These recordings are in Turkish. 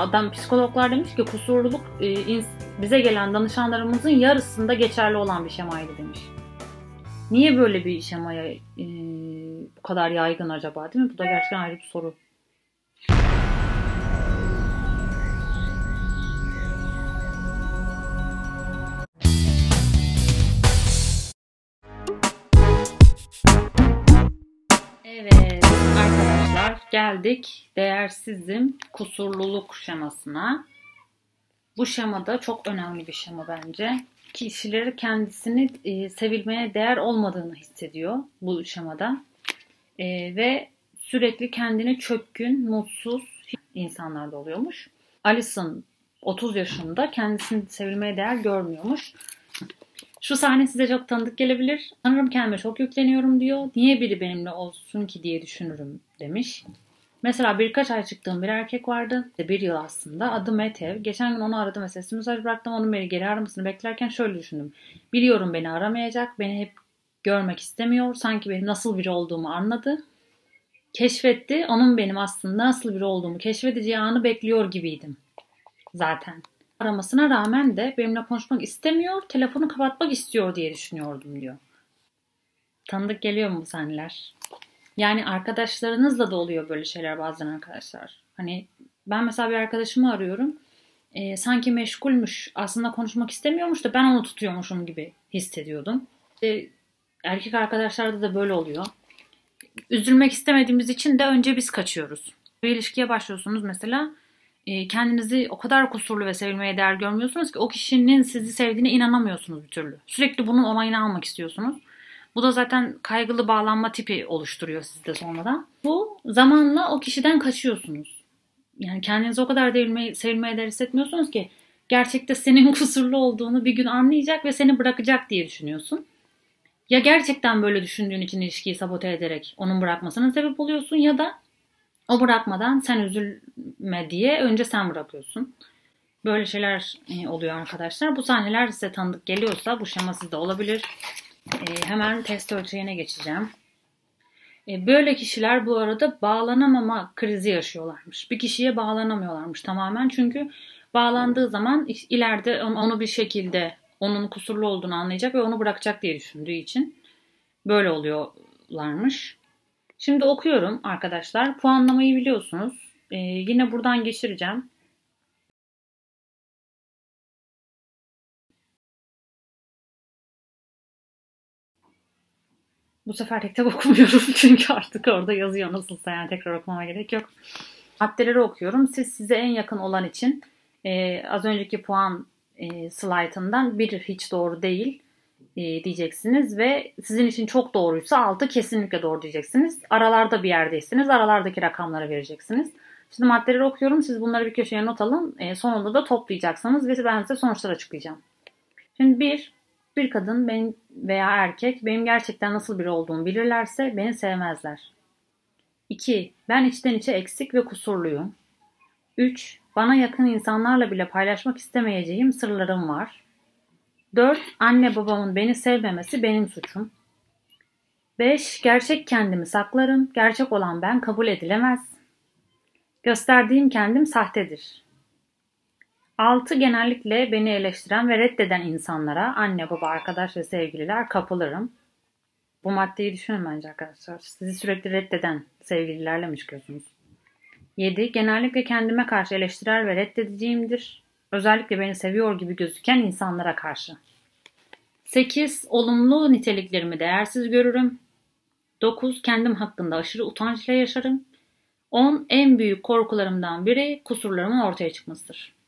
adam psikologlar demiş ki kusurluluk e, bize gelen danışanlarımızın yarısında geçerli olan bir şemaydı demiş. Niye böyle bir şemaya e, bu kadar yaygın acaba değil mi? Bu da gerçekten ayrı bir soru. Geldik değersizim kusurluluk şemasına. Bu şemada çok önemli bir şema bence. Kişileri kendisini e, sevilmeye değer olmadığını hissediyor bu şemada. E, ve sürekli kendini çökkün, mutsuz insanlarda oluyormuş. Alison 30 yaşında kendisini sevilmeye değer görmüyormuş. Şu sahne size çok tanıdık gelebilir. Sanırım kendime çok yükleniyorum diyor. Niye biri benimle olsun ki diye düşünürüm demiş. Mesela birkaç ay çıktığım bir erkek vardı. Bir yıl aslında. Adı Metev. Geçen gün onu aradım ve sesli mesaj bıraktım. Onun beni geri aramasını beklerken şöyle düşündüm. Biliyorum beni aramayacak. Beni hep görmek istemiyor. Sanki benim nasıl biri olduğumu anladı. Keşfetti. Onun benim aslında nasıl biri olduğumu keşfedeceği anı bekliyor gibiydim. Zaten aramasına rağmen de benimle konuşmak istemiyor, telefonu kapatmak istiyor diye düşünüyordum diyor. Tanıdık geliyor mu bu sahneler? Yani arkadaşlarınızla da oluyor böyle şeyler bazen arkadaşlar. Hani ben mesela bir arkadaşımı arıyorum. E, sanki meşgulmüş, aslında konuşmak istemiyormuş da ben onu tutuyormuşum gibi hissediyordum. E, erkek arkadaşlarda da böyle oluyor. Üzülmek istemediğimiz için de önce biz kaçıyoruz. Bir ilişkiye başlıyorsunuz mesela e, kendinizi o kadar kusurlu ve sevilmeye değer görmüyorsunuz ki o kişinin sizi sevdiğine inanamıyorsunuz bir türlü. Sürekli bunun onayını almak istiyorsunuz. Bu da zaten kaygılı bağlanma tipi oluşturuyor sizde sonradan. Bu zamanla o kişiden kaçıyorsunuz. Yani kendinizi o kadar değilmeyi, sevilmeye değer hissetmiyorsunuz ki gerçekte senin kusurlu olduğunu bir gün anlayacak ve seni bırakacak diye düşünüyorsun. Ya gerçekten böyle düşündüğün için ilişkiyi sabote ederek onun bırakmasına sebep oluyorsun ya da o bırakmadan sen üzülme diye önce sen bırakıyorsun. Böyle şeyler e, oluyor arkadaşlar. Bu sahneler size tanıdık geliyorsa bu şema sizde olabilir. E, hemen test ölçeğine geçeceğim. E, böyle kişiler bu arada bağlanamama krizi yaşıyorlarmış. Bir kişiye bağlanamıyorlarmış tamamen. Çünkü bağlandığı zaman ileride onu bir şekilde onun kusurlu olduğunu anlayacak ve onu bırakacak diye düşündüğü için böyle oluyorlarmış. Şimdi okuyorum arkadaşlar. Puanlamayı biliyorsunuz. Ee, yine buradan geçireceğim. Bu sefer tek tek okumuyorum çünkü artık orada yazıyor nasılsa yani tekrar okumama gerek yok. Maddeleri okuyorum. Siz size en yakın olan için e, az önceki puan e, slaytından bir hiç doğru değil e, diyeceksiniz ve sizin için çok doğruysa altı kesinlikle doğru diyeceksiniz. Aralarda bir yerdeyseniz aralardaki rakamları vereceksiniz. Şimdi maddeleri okuyorum. Siz bunları bir köşeye not alın. E, sonunda da toplayacaksınız ve ben size sonuçlar açıklayacağım. Şimdi bir, bir kadın benim veya erkek benim gerçekten nasıl biri olduğumu bilirlerse beni sevmezler. 2. Ben içten içe eksik ve kusurluyum. 3. Bana yakın insanlarla bile paylaşmak istemeyeceğim sırlarım var. 4. Anne babamın beni sevmemesi benim suçum. 5. Gerçek kendimi saklarım. Gerçek olan ben kabul edilemez. Gösterdiğim kendim sahtedir. 6. Genellikle beni eleştiren ve reddeden insanlara, anne, baba, arkadaş ve sevgililer kapılırım. Bu maddeyi düşünün bence arkadaşlar. Sizi sürekli reddeden sevgililerle mi çıkıyorsunuz? 7. Genellikle kendime karşı eleştirel ve reddedeceğimdir. Özellikle beni seviyor gibi gözüken insanlara karşı. 8. Olumlu niteliklerimi değersiz görürüm. 9. Kendim hakkında aşırı utançla yaşarım. 10. En büyük korkularımdan biri kusurlarımın ortaya çıkmasıdır.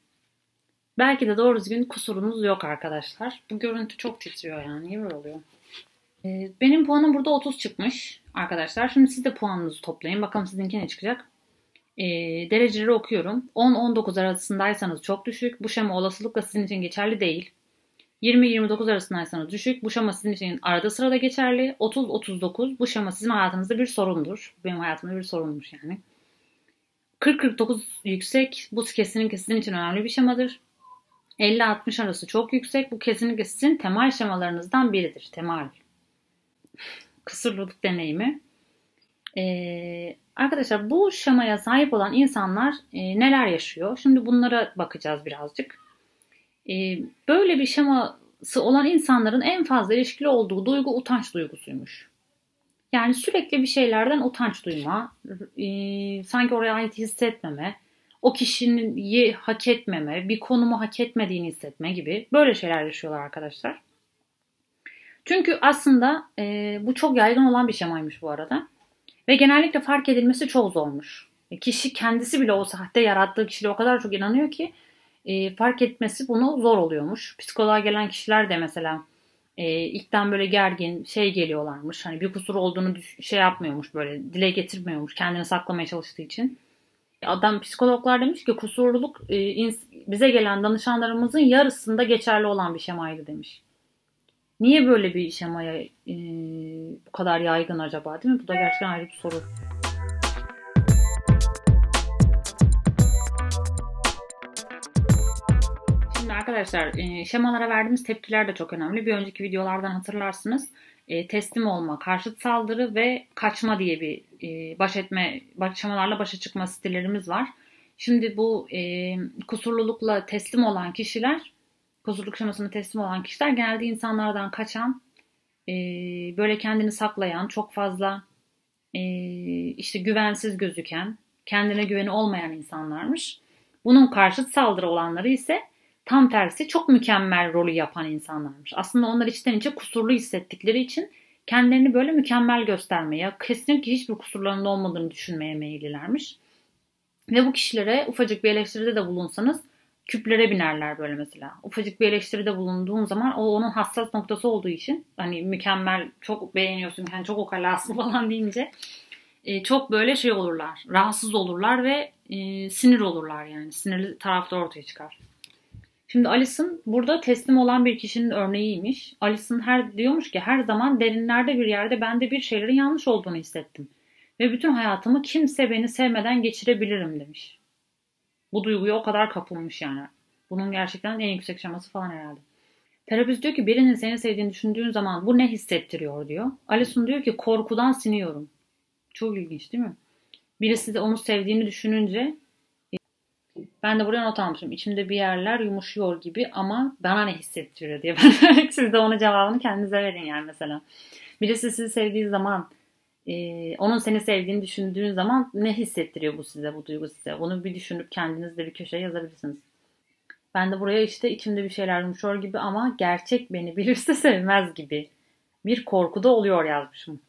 Belki de doğru düzgün kusurunuz yok arkadaşlar. Bu görüntü çok titriyor yani. Niye oluyor? Ee, benim puanım burada 30 çıkmış arkadaşlar. Şimdi siz de puanınızı toplayın. Bakalım sizinki ne çıkacak. Ee, dereceleri okuyorum. 10-19 arasındaysanız çok düşük. Bu şema olasılıkla sizin için geçerli değil. 20-29 arasındaysanız düşük. Bu şema sizin için arada sırada geçerli. 30-39 bu şema sizin hayatınızda bir sorundur. Benim hayatımda bir sorunmuş yani. 40-49 yüksek. Bu kesinlikle sizin için önemli bir şemadır. 50-60 arası çok yüksek. Bu kesinlikle sizin temel şemalarınızdan biridir. Temel. Kusurluluk deneyimi. Ee, arkadaşlar bu şemaya sahip olan insanlar e, neler yaşıyor? Şimdi bunlara bakacağız birazcık. Ee, böyle bir şeması olan insanların en fazla ilişkili olduğu duygu utanç duygusuymuş. Yani sürekli bir şeylerden utanç duyma, e, sanki oraya ait hissetmeme, o kişinin hak etmeme, bir konumu hak etmediğini hissetme gibi böyle şeyler yaşıyorlar arkadaşlar. Çünkü aslında e, bu çok yaygın olan bir şemaymış bu arada. Ve genellikle fark edilmesi çok zormuş. E, kişi kendisi bile o sahte yarattığı kişiliğe o kadar çok inanıyor ki e, fark etmesi bunu zor oluyormuş. Psikoloğa gelen kişiler de mesela e, ilkten böyle gergin şey geliyorlarmış. Hani bir kusur olduğunu şey yapmıyormuş böyle dile getirmiyormuş kendini saklamaya çalıştığı için. Adam psikologlar demiş ki kusurluluk e, bize gelen danışanlarımızın yarısında geçerli olan bir şemaydı demiş. Niye böyle bir şemaya e, bu kadar yaygın acaba değil mi? Bu da gerçekten ayrı bir soru. Şimdi arkadaşlar e, şemalara verdiğimiz tepkiler de çok önemli. Bir önceki videolardan hatırlarsınız. E, teslim olma, karşıt saldırı ve kaçma diye bir e, baş etme, şemalarla başa çıkma stillerimiz var. Şimdi bu e, kusurlulukla teslim olan kişiler kusurluk şemasına teslim olan kişiler genelde insanlardan kaçan, e, böyle kendini saklayan, çok fazla e, işte güvensiz gözüken, kendine güveni olmayan insanlarmış. Bunun karşıt saldırı olanları ise tam tersi çok mükemmel rolü yapan insanlarmış. Aslında onlar içten içe kusurlu hissettikleri için kendilerini böyle mükemmel göstermeye, kesinlikle hiçbir kusurlarının olmadığını düşünmeye meyillilermiş. Ve bu kişilere ufacık bir eleştiride de bulunsanız küplere binerler böyle mesela. Ufacık bir eleştiride bulunduğun zaman o onun hassas noktası olduğu için hani mükemmel çok beğeniyorsun yani çok o kalasın falan deyince e, çok böyle şey olurlar. Rahatsız olurlar ve e, sinir olurlar yani. Sinirli tarafta ortaya çıkar. Şimdi Alison burada teslim olan bir kişinin örneğiymiş. Alison her diyormuş ki her zaman derinlerde bir yerde ben de bir şeylerin yanlış olduğunu hissettim. Ve bütün hayatımı kimse beni sevmeden geçirebilirim demiş. Bu duyguya o kadar kapılmış yani. Bunun gerçekten en yüksek şaması falan herhalde. Terapist diyor ki birinin seni sevdiğini düşündüğün zaman bu ne hissettiriyor diyor. Alison diyor ki korkudan siniyorum. Çok ilginç değil mi? Birisi de onu sevdiğini düşününce ben de buraya not almışım. İçimde bir yerler yumuşuyor gibi ama bana ne hissettiriyor diye. Siz de onun cevabını kendinize verin yani mesela. Birisi sizi sevdiği zaman e, onun seni sevdiğini düşündüğün zaman ne hissettiriyor bu size, bu duygu size? Bunu bir düşünüp kendiniz de bir köşeye yazabilirsiniz. Ben de buraya işte içimde bir şeyler yumuşuyor gibi ama gerçek beni bilirse sevmez gibi bir korku da oluyor yazmışım.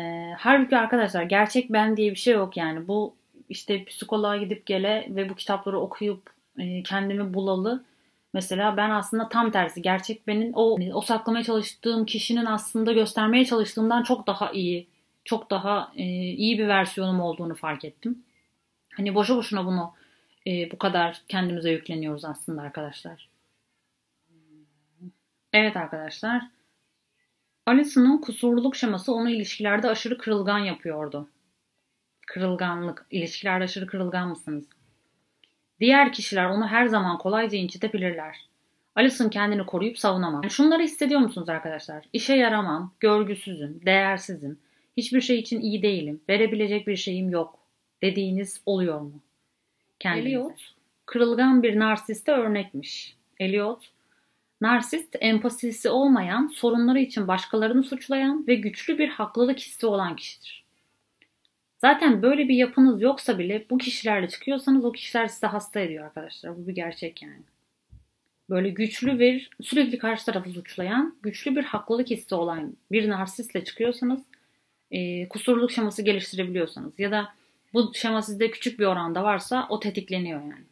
E, halbuki arkadaşlar gerçek ben diye bir şey yok yani. Bu işte psikoloğa gidip gele ve bu kitapları okuyup e, kendimi bulalı. Mesela ben aslında tam tersi gerçek benim o o saklamaya çalıştığım kişinin aslında göstermeye çalıştığımdan çok daha iyi çok daha e, iyi bir versiyonum olduğunu fark ettim. Hani boşu boşuna bunu e, bu kadar kendimize yükleniyoruz aslında arkadaşlar. Evet arkadaşlar. Alison'un kusurluluk şeması onu ilişkilerde aşırı kırılgan yapıyordu. Kırılganlık. İlişkilerde aşırı kırılgan mısınız? Diğer kişiler onu her zaman kolayca incitebilirler. Alison kendini koruyup savunamaz. Yani şunları hissediyor musunuz arkadaşlar? İşe yaramam, görgüsüzüm, değersizim, Hiçbir şey için iyi değilim. Verebilecek bir şeyim yok. Dediğiniz oluyor mu? Kendinize. Eliot kırılgan bir narsiste örnekmiş. Eliot narsist empatisi olmayan, sorunları için başkalarını suçlayan ve güçlü bir haklılık hissi olan kişidir. Zaten böyle bir yapınız yoksa bile bu kişilerle çıkıyorsanız o kişiler sizi hasta ediyor arkadaşlar. Bu bir gerçek yani. Böyle güçlü bir, sürekli karşı tarafı suçlayan, güçlü bir haklılık hissi olan bir narsistle çıkıyorsanız e, kusurluluk şeması geliştirebiliyorsanız ya da bu şema sizde küçük bir oranda varsa o tetikleniyor yani.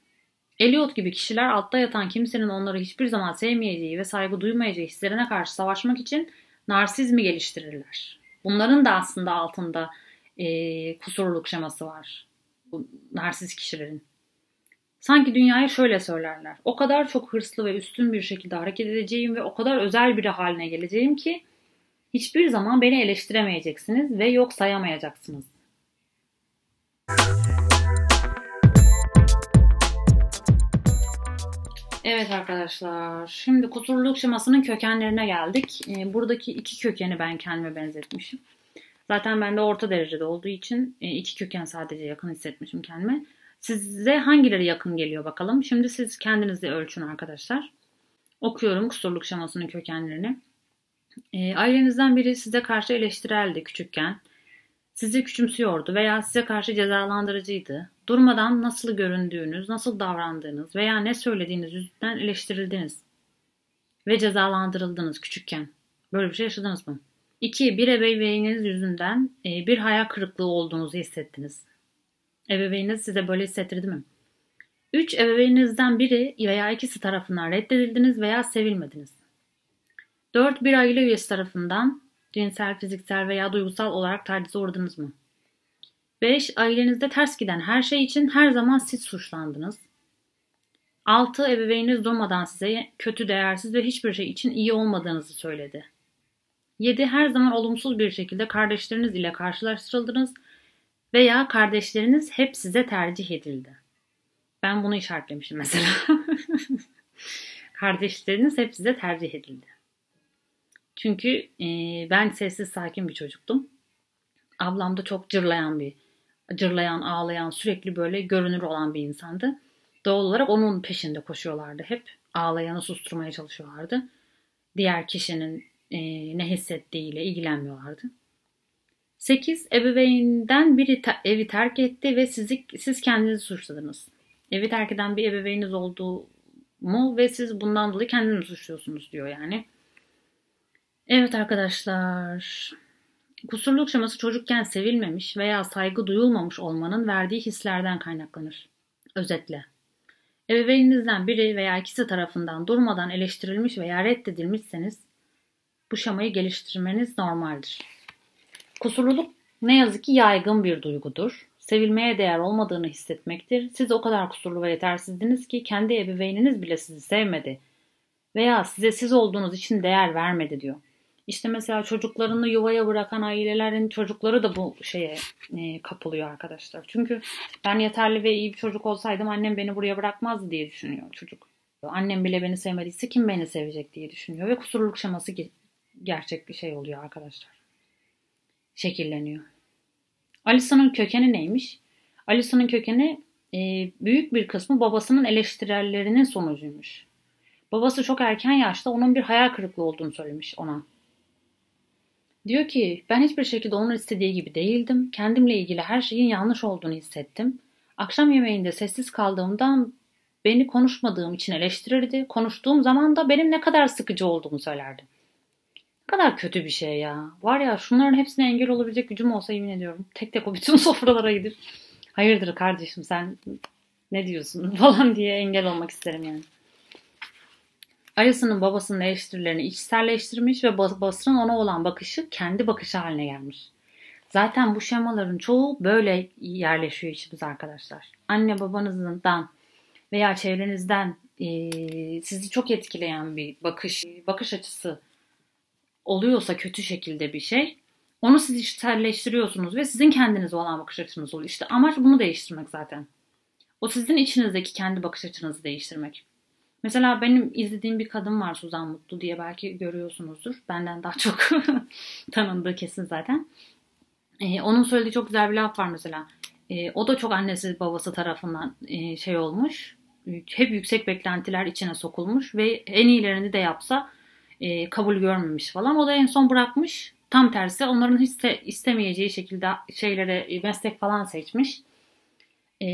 Eliot gibi kişiler altta yatan kimsenin onları hiçbir zaman sevmeyeceği ve saygı duymayacağı hislerine karşı savaşmak için narsizmi geliştirirler. Bunların da aslında altında e, kusurluluk şeması var. Bu narsiz kişilerin. Sanki dünyaya şöyle söylerler. O kadar çok hırslı ve üstün bir şekilde hareket edeceğim ve o kadar özel biri haline geleceğim ki Hiçbir zaman beni eleştiremeyeceksiniz ve yok sayamayacaksınız. Evet arkadaşlar, şimdi kusurluluk şemasının kökenlerine geldik. Buradaki iki kökeni ben kendime benzetmişim. Zaten ben de orta derecede olduğu için e, iki köken sadece yakın hissetmişim kendime. Size hangileri yakın geliyor bakalım. Şimdi siz kendiniz de ölçün arkadaşlar. Okuyorum kusurluk şemasının kökenlerini. E, ailenizden biri size karşı eleştireldi küçükken. Sizi küçümsüyordu veya size karşı cezalandırıcıydı. Durmadan nasıl göründüğünüz, nasıl davrandığınız veya ne söylediğiniz yüzünden eleştirildiniz. Ve cezalandırıldınız küçükken. Böyle bir şey yaşadınız mı? 2. Bir ebeveyniniz yüzünden e, bir hayal kırıklığı olduğunuzu hissettiniz. Ebeveyniniz size böyle hissettirdi mi? 3. Ebeveyninizden biri veya ikisi tarafından reddedildiniz veya sevilmediniz. 4. Bir aile üyesi tarafından cinsel, fiziksel veya duygusal olarak tacize uğradınız mı? 5. Ailenizde ters giden her şey için her zaman siz suçlandınız. 6. Ebeveyniniz durmadan size kötü, değersiz ve hiçbir şey için iyi olmadığınızı söyledi. 7. Her zaman olumsuz bir şekilde kardeşleriniz ile karşılaştırıldınız veya kardeşleriniz hep size tercih edildi. Ben bunu işaretlemişim mesela. kardeşleriniz hep size tercih edildi. Çünkü e, ben sessiz sakin bir çocuktum. Ablam da çok cırlayan bir, cırlayan, ağlayan, sürekli böyle görünür olan bir insandı. Doğal olarak onun peşinde koşuyorlardı hep. Ağlayanı susturmaya çalışıyorlardı. Diğer kişinin e, ne hissettiğiyle ilgilenmiyorlardı. 8. Ebeveynden biri te- evi terk etti ve sizi, siz kendinizi suçladınız. Evi terk eden bir ebeveyniniz olduğu mu ve siz bundan dolayı kendinizi suçluyorsunuz diyor yani. Evet arkadaşlar. Kusurluk şeması çocukken sevilmemiş veya saygı duyulmamış olmanın verdiği hislerden kaynaklanır. Özetle. Ebeveyninizden biri veya ikisi tarafından durmadan eleştirilmiş veya reddedilmişseniz bu şamayı geliştirmeniz normaldir. Kusurluluk ne yazık ki yaygın bir duygudur. Sevilmeye değer olmadığını hissetmektir. Siz o kadar kusurlu ve yetersizdiniz ki kendi ebeveyniniz bile sizi sevmedi veya size siz olduğunuz için değer vermedi diyor. İşte mesela çocuklarını yuvaya bırakan ailelerin çocukları da bu şeye e, kapılıyor arkadaşlar. Çünkü ben yeterli ve iyi bir çocuk olsaydım annem beni buraya bırakmazdı diye düşünüyor çocuk. Annem bile beni sevmediyse kim beni sevecek diye düşünüyor ve kusurluluk şeması gerçek bir şey oluyor arkadaşlar. Şekilleniyor. Alisa'nın kökeni neymiş? Alisa'nın kökeni e, büyük bir kısmı babasının eleştirellerinin sonucuymuş. Babası çok erken yaşta onun bir hayal kırıklığı olduğunu söylemiş ona. Diyor ki ben hiçbir şekilde onun istediği gibi değildim. Kendimle ilgili her şeyin yanlış olduğunu hissettim. Akşam yemeğinde sessiz kaldığımdan beni konuşmadığım için eleştirirdi. Konuştuğum zaman da benim ne kadar sıkıcı olduğumu söylerdi. Kadar kötü bir şey ya. Var ya şunların hepsine engel olabilecek gücüm olsa yemin ediyorum. Tek tek o bütün sofralara gidip hayırdır kardeşim sen ne diyorsun falan diye engel olmak isterim yani. Arisa'nın babasının eleştirilerini içselleştirmiş ve babasının ona olan bakışı kendi bakışı haline gelmiş. Zaten bu şemaların çoğu böyle yerleşiyor içimize arkadaşlar. Anne babanızdan veya çevrenizden sizi çok etkileyen bir bakış bakış açısı oluyorsa kötü şekilde bir şey onu siz içselleştiriyorsunuz ve sizin kendinize olan bakış açınız oluyor. İşte amaç bunu değiştirmek zaten. O sizin içinizdeki kendi bakış açınızı değiştirmek. Mesela benim izlediğim bir kadın var Suzan Mutlu diye belki görüyorsunuzdur. Benden daha çok tanındığı kesin zaten. Ee, onun söylediği çok güzel bir laf var mesela. Ee, o da çok annesi babası tarafından e, şey olmuş. Hep yüksek beklentiler içine sokulmuş ve en iyilerini de yapsa e, kabul görmemiş falan. O da en son bırakmış. Tam tersi onların hiç istemeyeceği şekilde şeylere e, meslek falan seçmiş. E,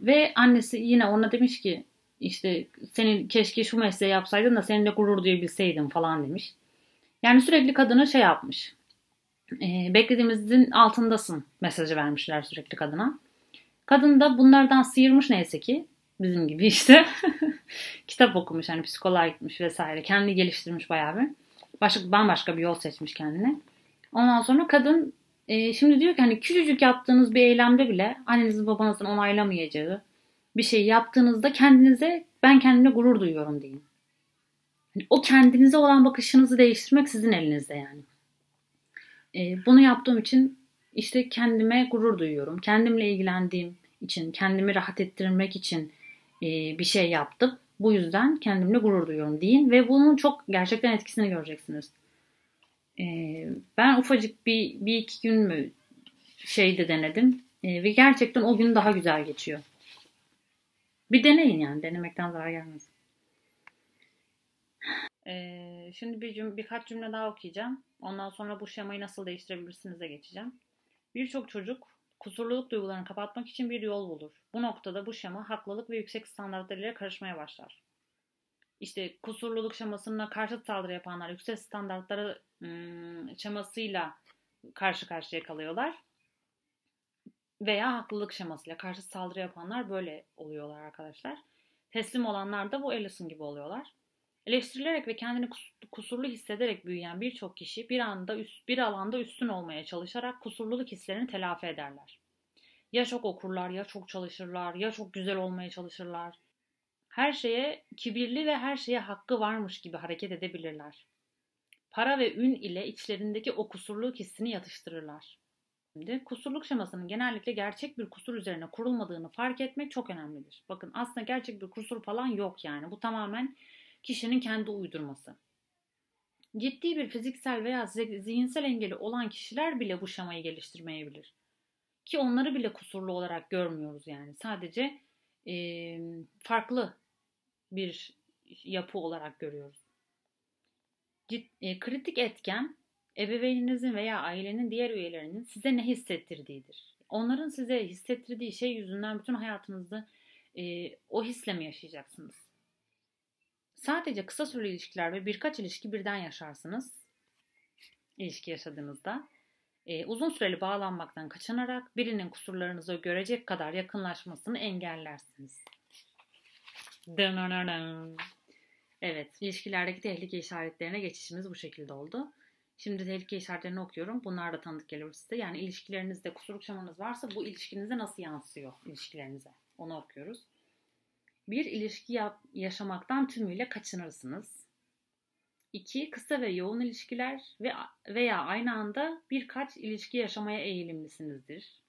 ve annesi yine ona demiş ki işte senin keşke şu mesleği yapsaydın da seninle gurur duyabilseydim falan demiş. Yani sürekli kadına şey yapmış. E, beklediğimizin altındasın mesajı vermişler sürekli kadına. Kadın da bunlardan sıyırmış neyse ki bizim gibi işte kitap okumuş hani psikoloğa gitmiş vesaire kendi geliştirmiş bayağı bir başka bambaşka bir yol seçmiş kendine. Ondan sonra kadın e, şimdi diyor ki hani küçücük yaptığınız bir eylemde bile annenizin babanızın onaylamayacağı bir şey yaptığınızda kendinize ben kendimle gurur duyuyorum deyin. Yani o kendinize olan bakışınızı değiştirmek sizin elinizde yani. E, bunu yaptığım için işte kendime gurur duyuyorum. Kendimle ilgilendiğim için, kendimi rahat ettirmek için bir şey yaptım. Bu yüzden kendimle gurur duyuyorum deyin ve bunun çok gerçekten etkisini göreceksiniz. Ee, ben ufacık bir, bir iki gün mü şeyde denedim. Ee, ve gerçekten o gün daha güzel geçiyor. Bir deneyin yani. Denemekten zarar gelmez. Şimdi bir cüm birkaç cümle daha okuyacağım. Ondan sonra bu şemayı nasıl değiştirebilirsiniz'e geçeceğim. Birçok çocuk kusurluluk duygularını kapatmak için bir yol bulur. Bu noktada bu şema haklılık ve yüksek standartlarıyla karışmaya başlar. İşte kusurluluk şemasına karşı saldırı yapanlar yüksek standartları ım, şemasıyla karşı karşıya kalıyorlar. Veya haklılık şemasıyla karşı saldırı yapanlar böyle oluyorlar arkadaşlar. Teslim olanlar da bu Ellison gibi oluyorlar. Eleştirilerek ve kendini kusurlu hissederek büyüyen birçok kişi bir anda üst, bir alanda üstün olmaya çalışarak kusurluluk hislerini telafi ederler. Ya çok okurlar, ya çok çalışırlar, ya çok güzel olmaya çalışırlar. Her şeye kibirli ve her şeye hakkı varmış gibi hareket edebilirler. Para ve ün ile içlerindeki o kusurluluk hissini yatıştırırlar. Şimdi kusurluk şemasının genellikle gerçek bir kusur üzerine kurulmadığını fark etmek çok önemlidir. Bakın aslında gerçek bir kusur falan yok yani. Bu tamamen kişinin kendi uydurması. Ciddi bir fiziksel veya zihinsel engeli olan kişiler bile bu şamayı geliştirmeyebilir. Ki onları bile kusurlu olarak görmüyoruz yani. Sadece e, farklı bir yapı olarak görüyoruz. Cid, e, kritik etken ebeveyninizin veya ailenin diğer üyelerinin size ne hissettirdiğidir. Onların size hissettirdiği şey yüzünden bütün hayatınızda e, o hisle mi yaşayacaksınız? Sadece kısa süreli ilişkiler ve birkaç ilişki birden yaşarsınız. İlişki yaşadığınızda. E, uzun süreli bağlanmaktan kaçınarak birinin kusurlarınızı görecek kadar yakınlaşmasını engellersiniz. Evet, ilişkilerdeki tehlike işaretlerine geçişimiz bu şekilde oldu. Şimdi tehlike işaretlerini okuyorum. Bunlar da tanıdık geliyor size. Yani ilişkilerinizde kusurluk şamanız varsa bu ilişkinize nasıl yansıyor ilişkilerinize? Onu okuyoruz. Bir ilişki yap- yaşamaktan tümüyle kaçınırsınız. İki, kısa ve yoğun ilişkiler ve veya aynı anda birkaç ilişki yaşamaya eğilimlisinizdir.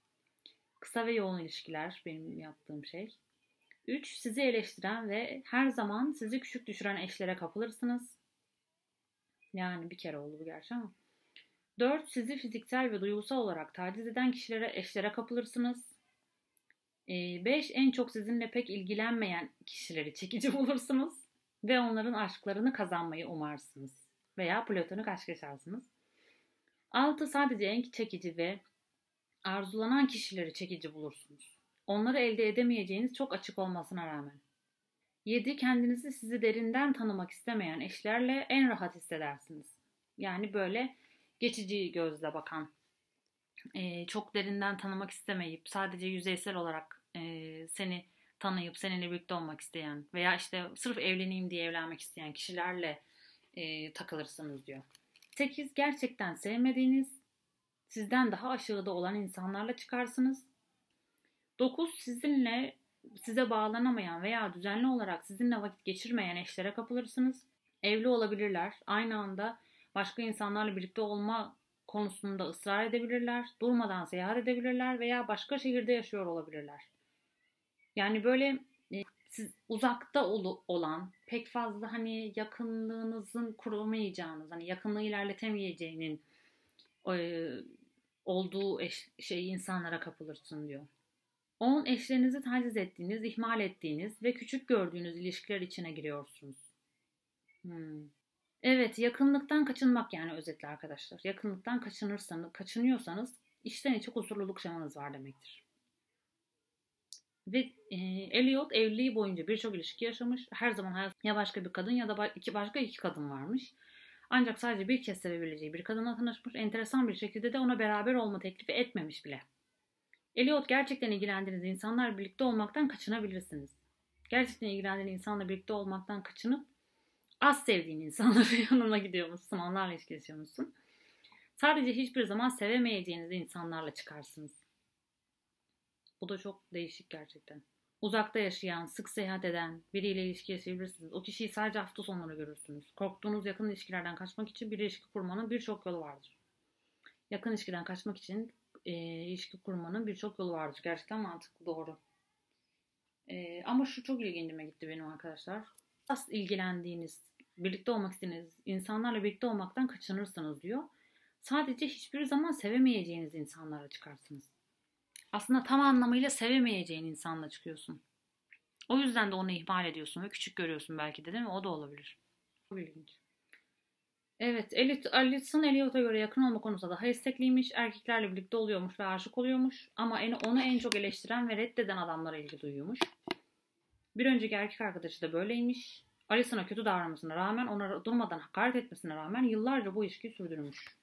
Kısa ve yoğun ilişkiler benim yaptığım şey. 3. Sizi eleştiren ve her zaman sizi küçük düşüren eşlere kapılırsınız. Yani bir kere oldu bu gerçi ama. 4. Sizi fiziksel ve duygusal olarak taciz eden kişilere, eşlere kapılırsınız. 5. En çok sizinle pek ilgilenmeyen kişileri çekici bulursunuz ve onların aşklarını kazanmayı umarsınız veya platonik aşk yaşarsınız. 6. Sadece en çekici ve arzulanan kişileri çekici bulursunuz. Onları elde edemeyeceğiniz çok açık olmasına rağmen. 7. Kendinizi sizi derinden tanımak istemeyen eşlerle en rahat hissedersiniz. Yani böyle geçici gözle bakan, çok derinden tanımak istemeyip sadece yüzeysel olarak seni tanıyıp seninle birlikte olmak isteyen veya işte sırf evleneyim diye evlenmek isteyen kişilerle takılırsınız diyor. 8. Gerçekten sevmediğiniz, sizden daha aşağıda olan insanlarla çıkarsınız. 9. Sizinle size bağlanamayan veya düzenli olarak sizinle vakit geçirmeyen eşlere kapılırsınız. Evli olabilirler. Aynı anda başka insanlarla birlikte olma konusunda ısrar edebilirler. Durmadan seyahat edebilirler veya başka şehirde yaşıyor olabilirler. Yani böyle e, siz uzakta ol, olan pek fazla hani yakınlığınızın kuramayacağınız, hani yakınlığı ilerletemeyeceğinin e, olduğu eş, şey insanlara kapılırsın diyor. 10 eşlerinizi taciz ettiğiniz, ihmal ettiğiniz ve küçük gördüğünüz ilişkiler içine giriyorsunuz. Hmm. Evet, yakınlıktan kaçınmak yani özetle arkadaşlar. Yakınlıktan kaçınırsanız, kaçınıyorsanız içten içe kusurluluk şamanız var demektir. Ve e, Elliot evliliği boyunca birçok ilişki yaşamış. Her zaman hayat ya başka bir kadın ya da iki başka iki kadın varmış. Ancak sadece bir kez sevebileceği bir kadınla tanışmış. Enteresan bir şekilde de ona beraber olma teklifi etmemiş bile. Elliot gerçekten ilgilendiğiniz insanlar birlikte olmaktan kaçınabilirsiniz. Gerçekten ilgilendiğiniz insanla birlikte olmaktan kaçınıp az sevdiğin insanların yanına gidiyormuşsun, onlarla ilişki yaşıyormuşsun. Sadece hiçbir zaman sevemeyeceğiniz insanlarla çıkarsınız. Bu da çok değişik gerçekten. Uzakta yaşayan, sık seyahat eden biriyle ilişki yaşayabilirsiniz. O kişiyi sadece hafta sonları görürsünüz. Korktuğunuz yakın ilişkilerden kaçmak için bir ilişki kurmanın birçok yolu vardır. Yakın ilişkiden kaçmak için e, ilişki kurmanın birçok yolu vardır. Gerçekten mantıklı, doğru. E, ama şu çok ilgincime gitti benim arkadaşlar. Az ilgilendiğiniz birlikte olmak istediğiniz insanlarla birlikte olmaktan kaçınırsınız diyor. Sadece hiçbir zaman sevemeyeceğiniz insanlara çıkarsınız. Aslında tam anlamıyla sevemeyeceğin insanla çıkıyorsun. O yüzden de onu ihmal ediyorsun ve küçük görüyorsun belki de değil mi? O da olabilir. Çok ilginç. Evet, Elit, Alison Eliot'a göre yakın olma konusunda daha istekliymiş. Erkeklerle birlikte oluyormuş ve aşık oluyormuş. Ama en, onu en çok eleştiren ve reddeden adamlara ilgi duyuyormuş. Bir önceki erkek arkadaşı da böyleymiş. Alison'a kötü davranmasına rağmen, ona durmadan hakaret etmesine rağmen yıllarca bu ilişkiyi sürdürmüş.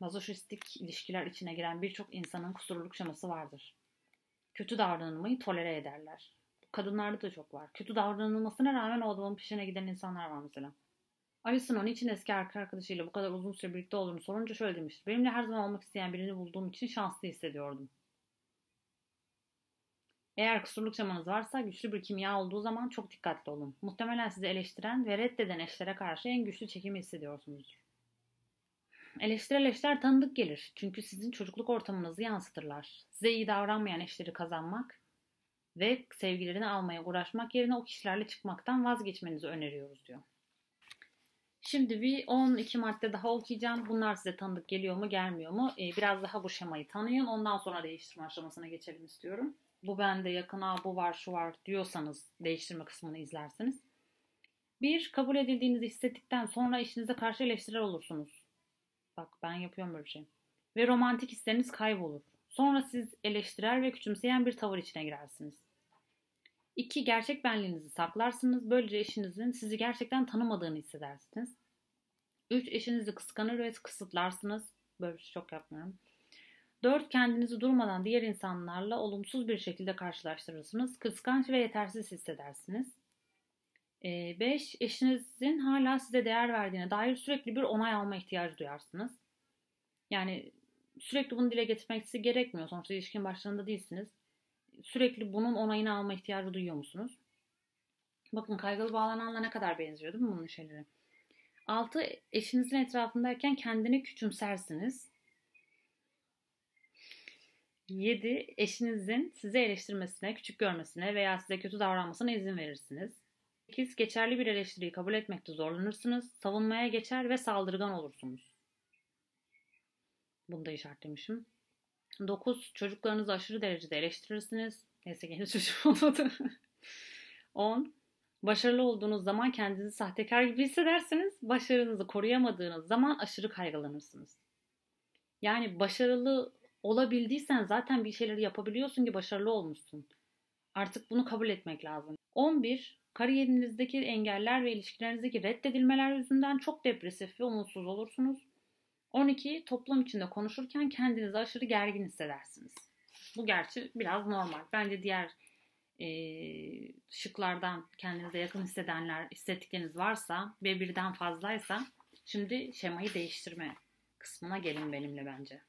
Mazoşistik ilişkiler içine giren birçok insanın kusurluluk şeması vardır. Kötü davranılmayı tolere ederler. Kadınlarda da çok var. Kötü davranılmasına rağmen o adamın peşine giden insanlar var mesela. Alison onun için eski erkek arkadaşıyla bu kadar uzun süre birlikte olduğunu sorunca şöyle demiştir. Benimle her zaman olmak isteyen birini bulduğum için şanslı hissediyordum. Eğer kusurluk şamanız varsa güçlü bir kimya olduğu zaman çok dikkatli olun. Muhtemelen sizi eleştiren ve reddeden eşlere karşı en güçlü çekimi hissediyorsunuzdur. Eleştirel eşler tanıdık gelir. Çünkü sizin çocukluk ortamınızı yansıtırlar. Size iyi davranmayan eşleri kazanmak ve sevgilerini almaya uğraşmak yerine o kişilerle çıkmaktan vazgeçmenizi öneriyoruz diyor. Şimdi bir 12 madde daha okuyacağım. Bunlar size tanıdık geliyor mu gelmiyor mu? Ee, biraz daha bu şemayı tanıyın. Ondan sonra değiştirme aşamasına geçelim istiyorum. Bu bende yakın, bu var, şu var diyorsanız değiştirme kısmını izlersiniz. Bir, kabul edildiğinizi hissettikten sonra işinize karşı eleştirel olursunuz. Bak ben yapıyorum böyle bir şey. Ve romantik hisleriniz kaybolur. Sonra siz eleştirel ve küçümseyen bir tavır içine girersiniz. 2. Gerçek benliğinizi saklarsınız. Böylece eşinizin sizi gerçekten tanımadığını hissedersiniz. 3. Eşinizi kıskanır ve kısıtlarsınız. Böyle bir şey çok yapmıyorum. 4. Kendinizi durmadan diğer insanlarla olumsuz bir şekilde karşılaştırırsınız. Kıskanç ve yetersiz hissedersiniz. 5. Ee, eşinizin hala size değer verdiğine dair sürekli bir onay alma ihtiyacı duyarsınız. Yani sürekli bunu dile getirmesi gerekmiyor. Sonuçta ilişkin başlarında değilsiniz. Sürekli bunun onayını alma ihtiyacı duyuyor musunuz? Bakın kaygılı bağlananla ne kadar benziyor değil mi bunun şeyleri? 6. Eşinizin etrafındayken kendini küçümsersiniz. 7. Eşinizin sizi eleştirmesine, küçük görmesine veya size kötü davranmasına izin verirsiniz. 8. Geçerli bir eleştiriyi kabul etmekte zorlanırsınız. Savunmaya geçer ve saldırgan olursunuz. Bunu da işaretlemişim. 9. Çocuklarınızı aşırı derecede eleştirirsiniz. Neyse gene çocuğum olmadı. 10. Başarılı olduğunuz zaman kendinizi sahtekar gibi hissedersiniz. Başarınızı koruyamadığınız zaman aşırı kaygılanırsınız. Yani başarılı olabildiysen zaten bir şeyleri yapabiliyorsun ki başarılı olmuşsun. Artık bunu kabul etmek lazım. 11. Kariyerinizdeki engeller ve ilişkilerinizdeki reddedilmeler yüzünden çok depresif ve umutsuz olursunuz. 12. Toplum içinde konuşurken kendinizi aşırı gergin hissedersiniz. Bu gerçi biraz normal. Bence diğer e, şıklardan kendinize yakın hissedenler, hissettikleriniz varsa ve birden fazlaysa şimdi şemayı değiştirme kısmına gelin benimle bence.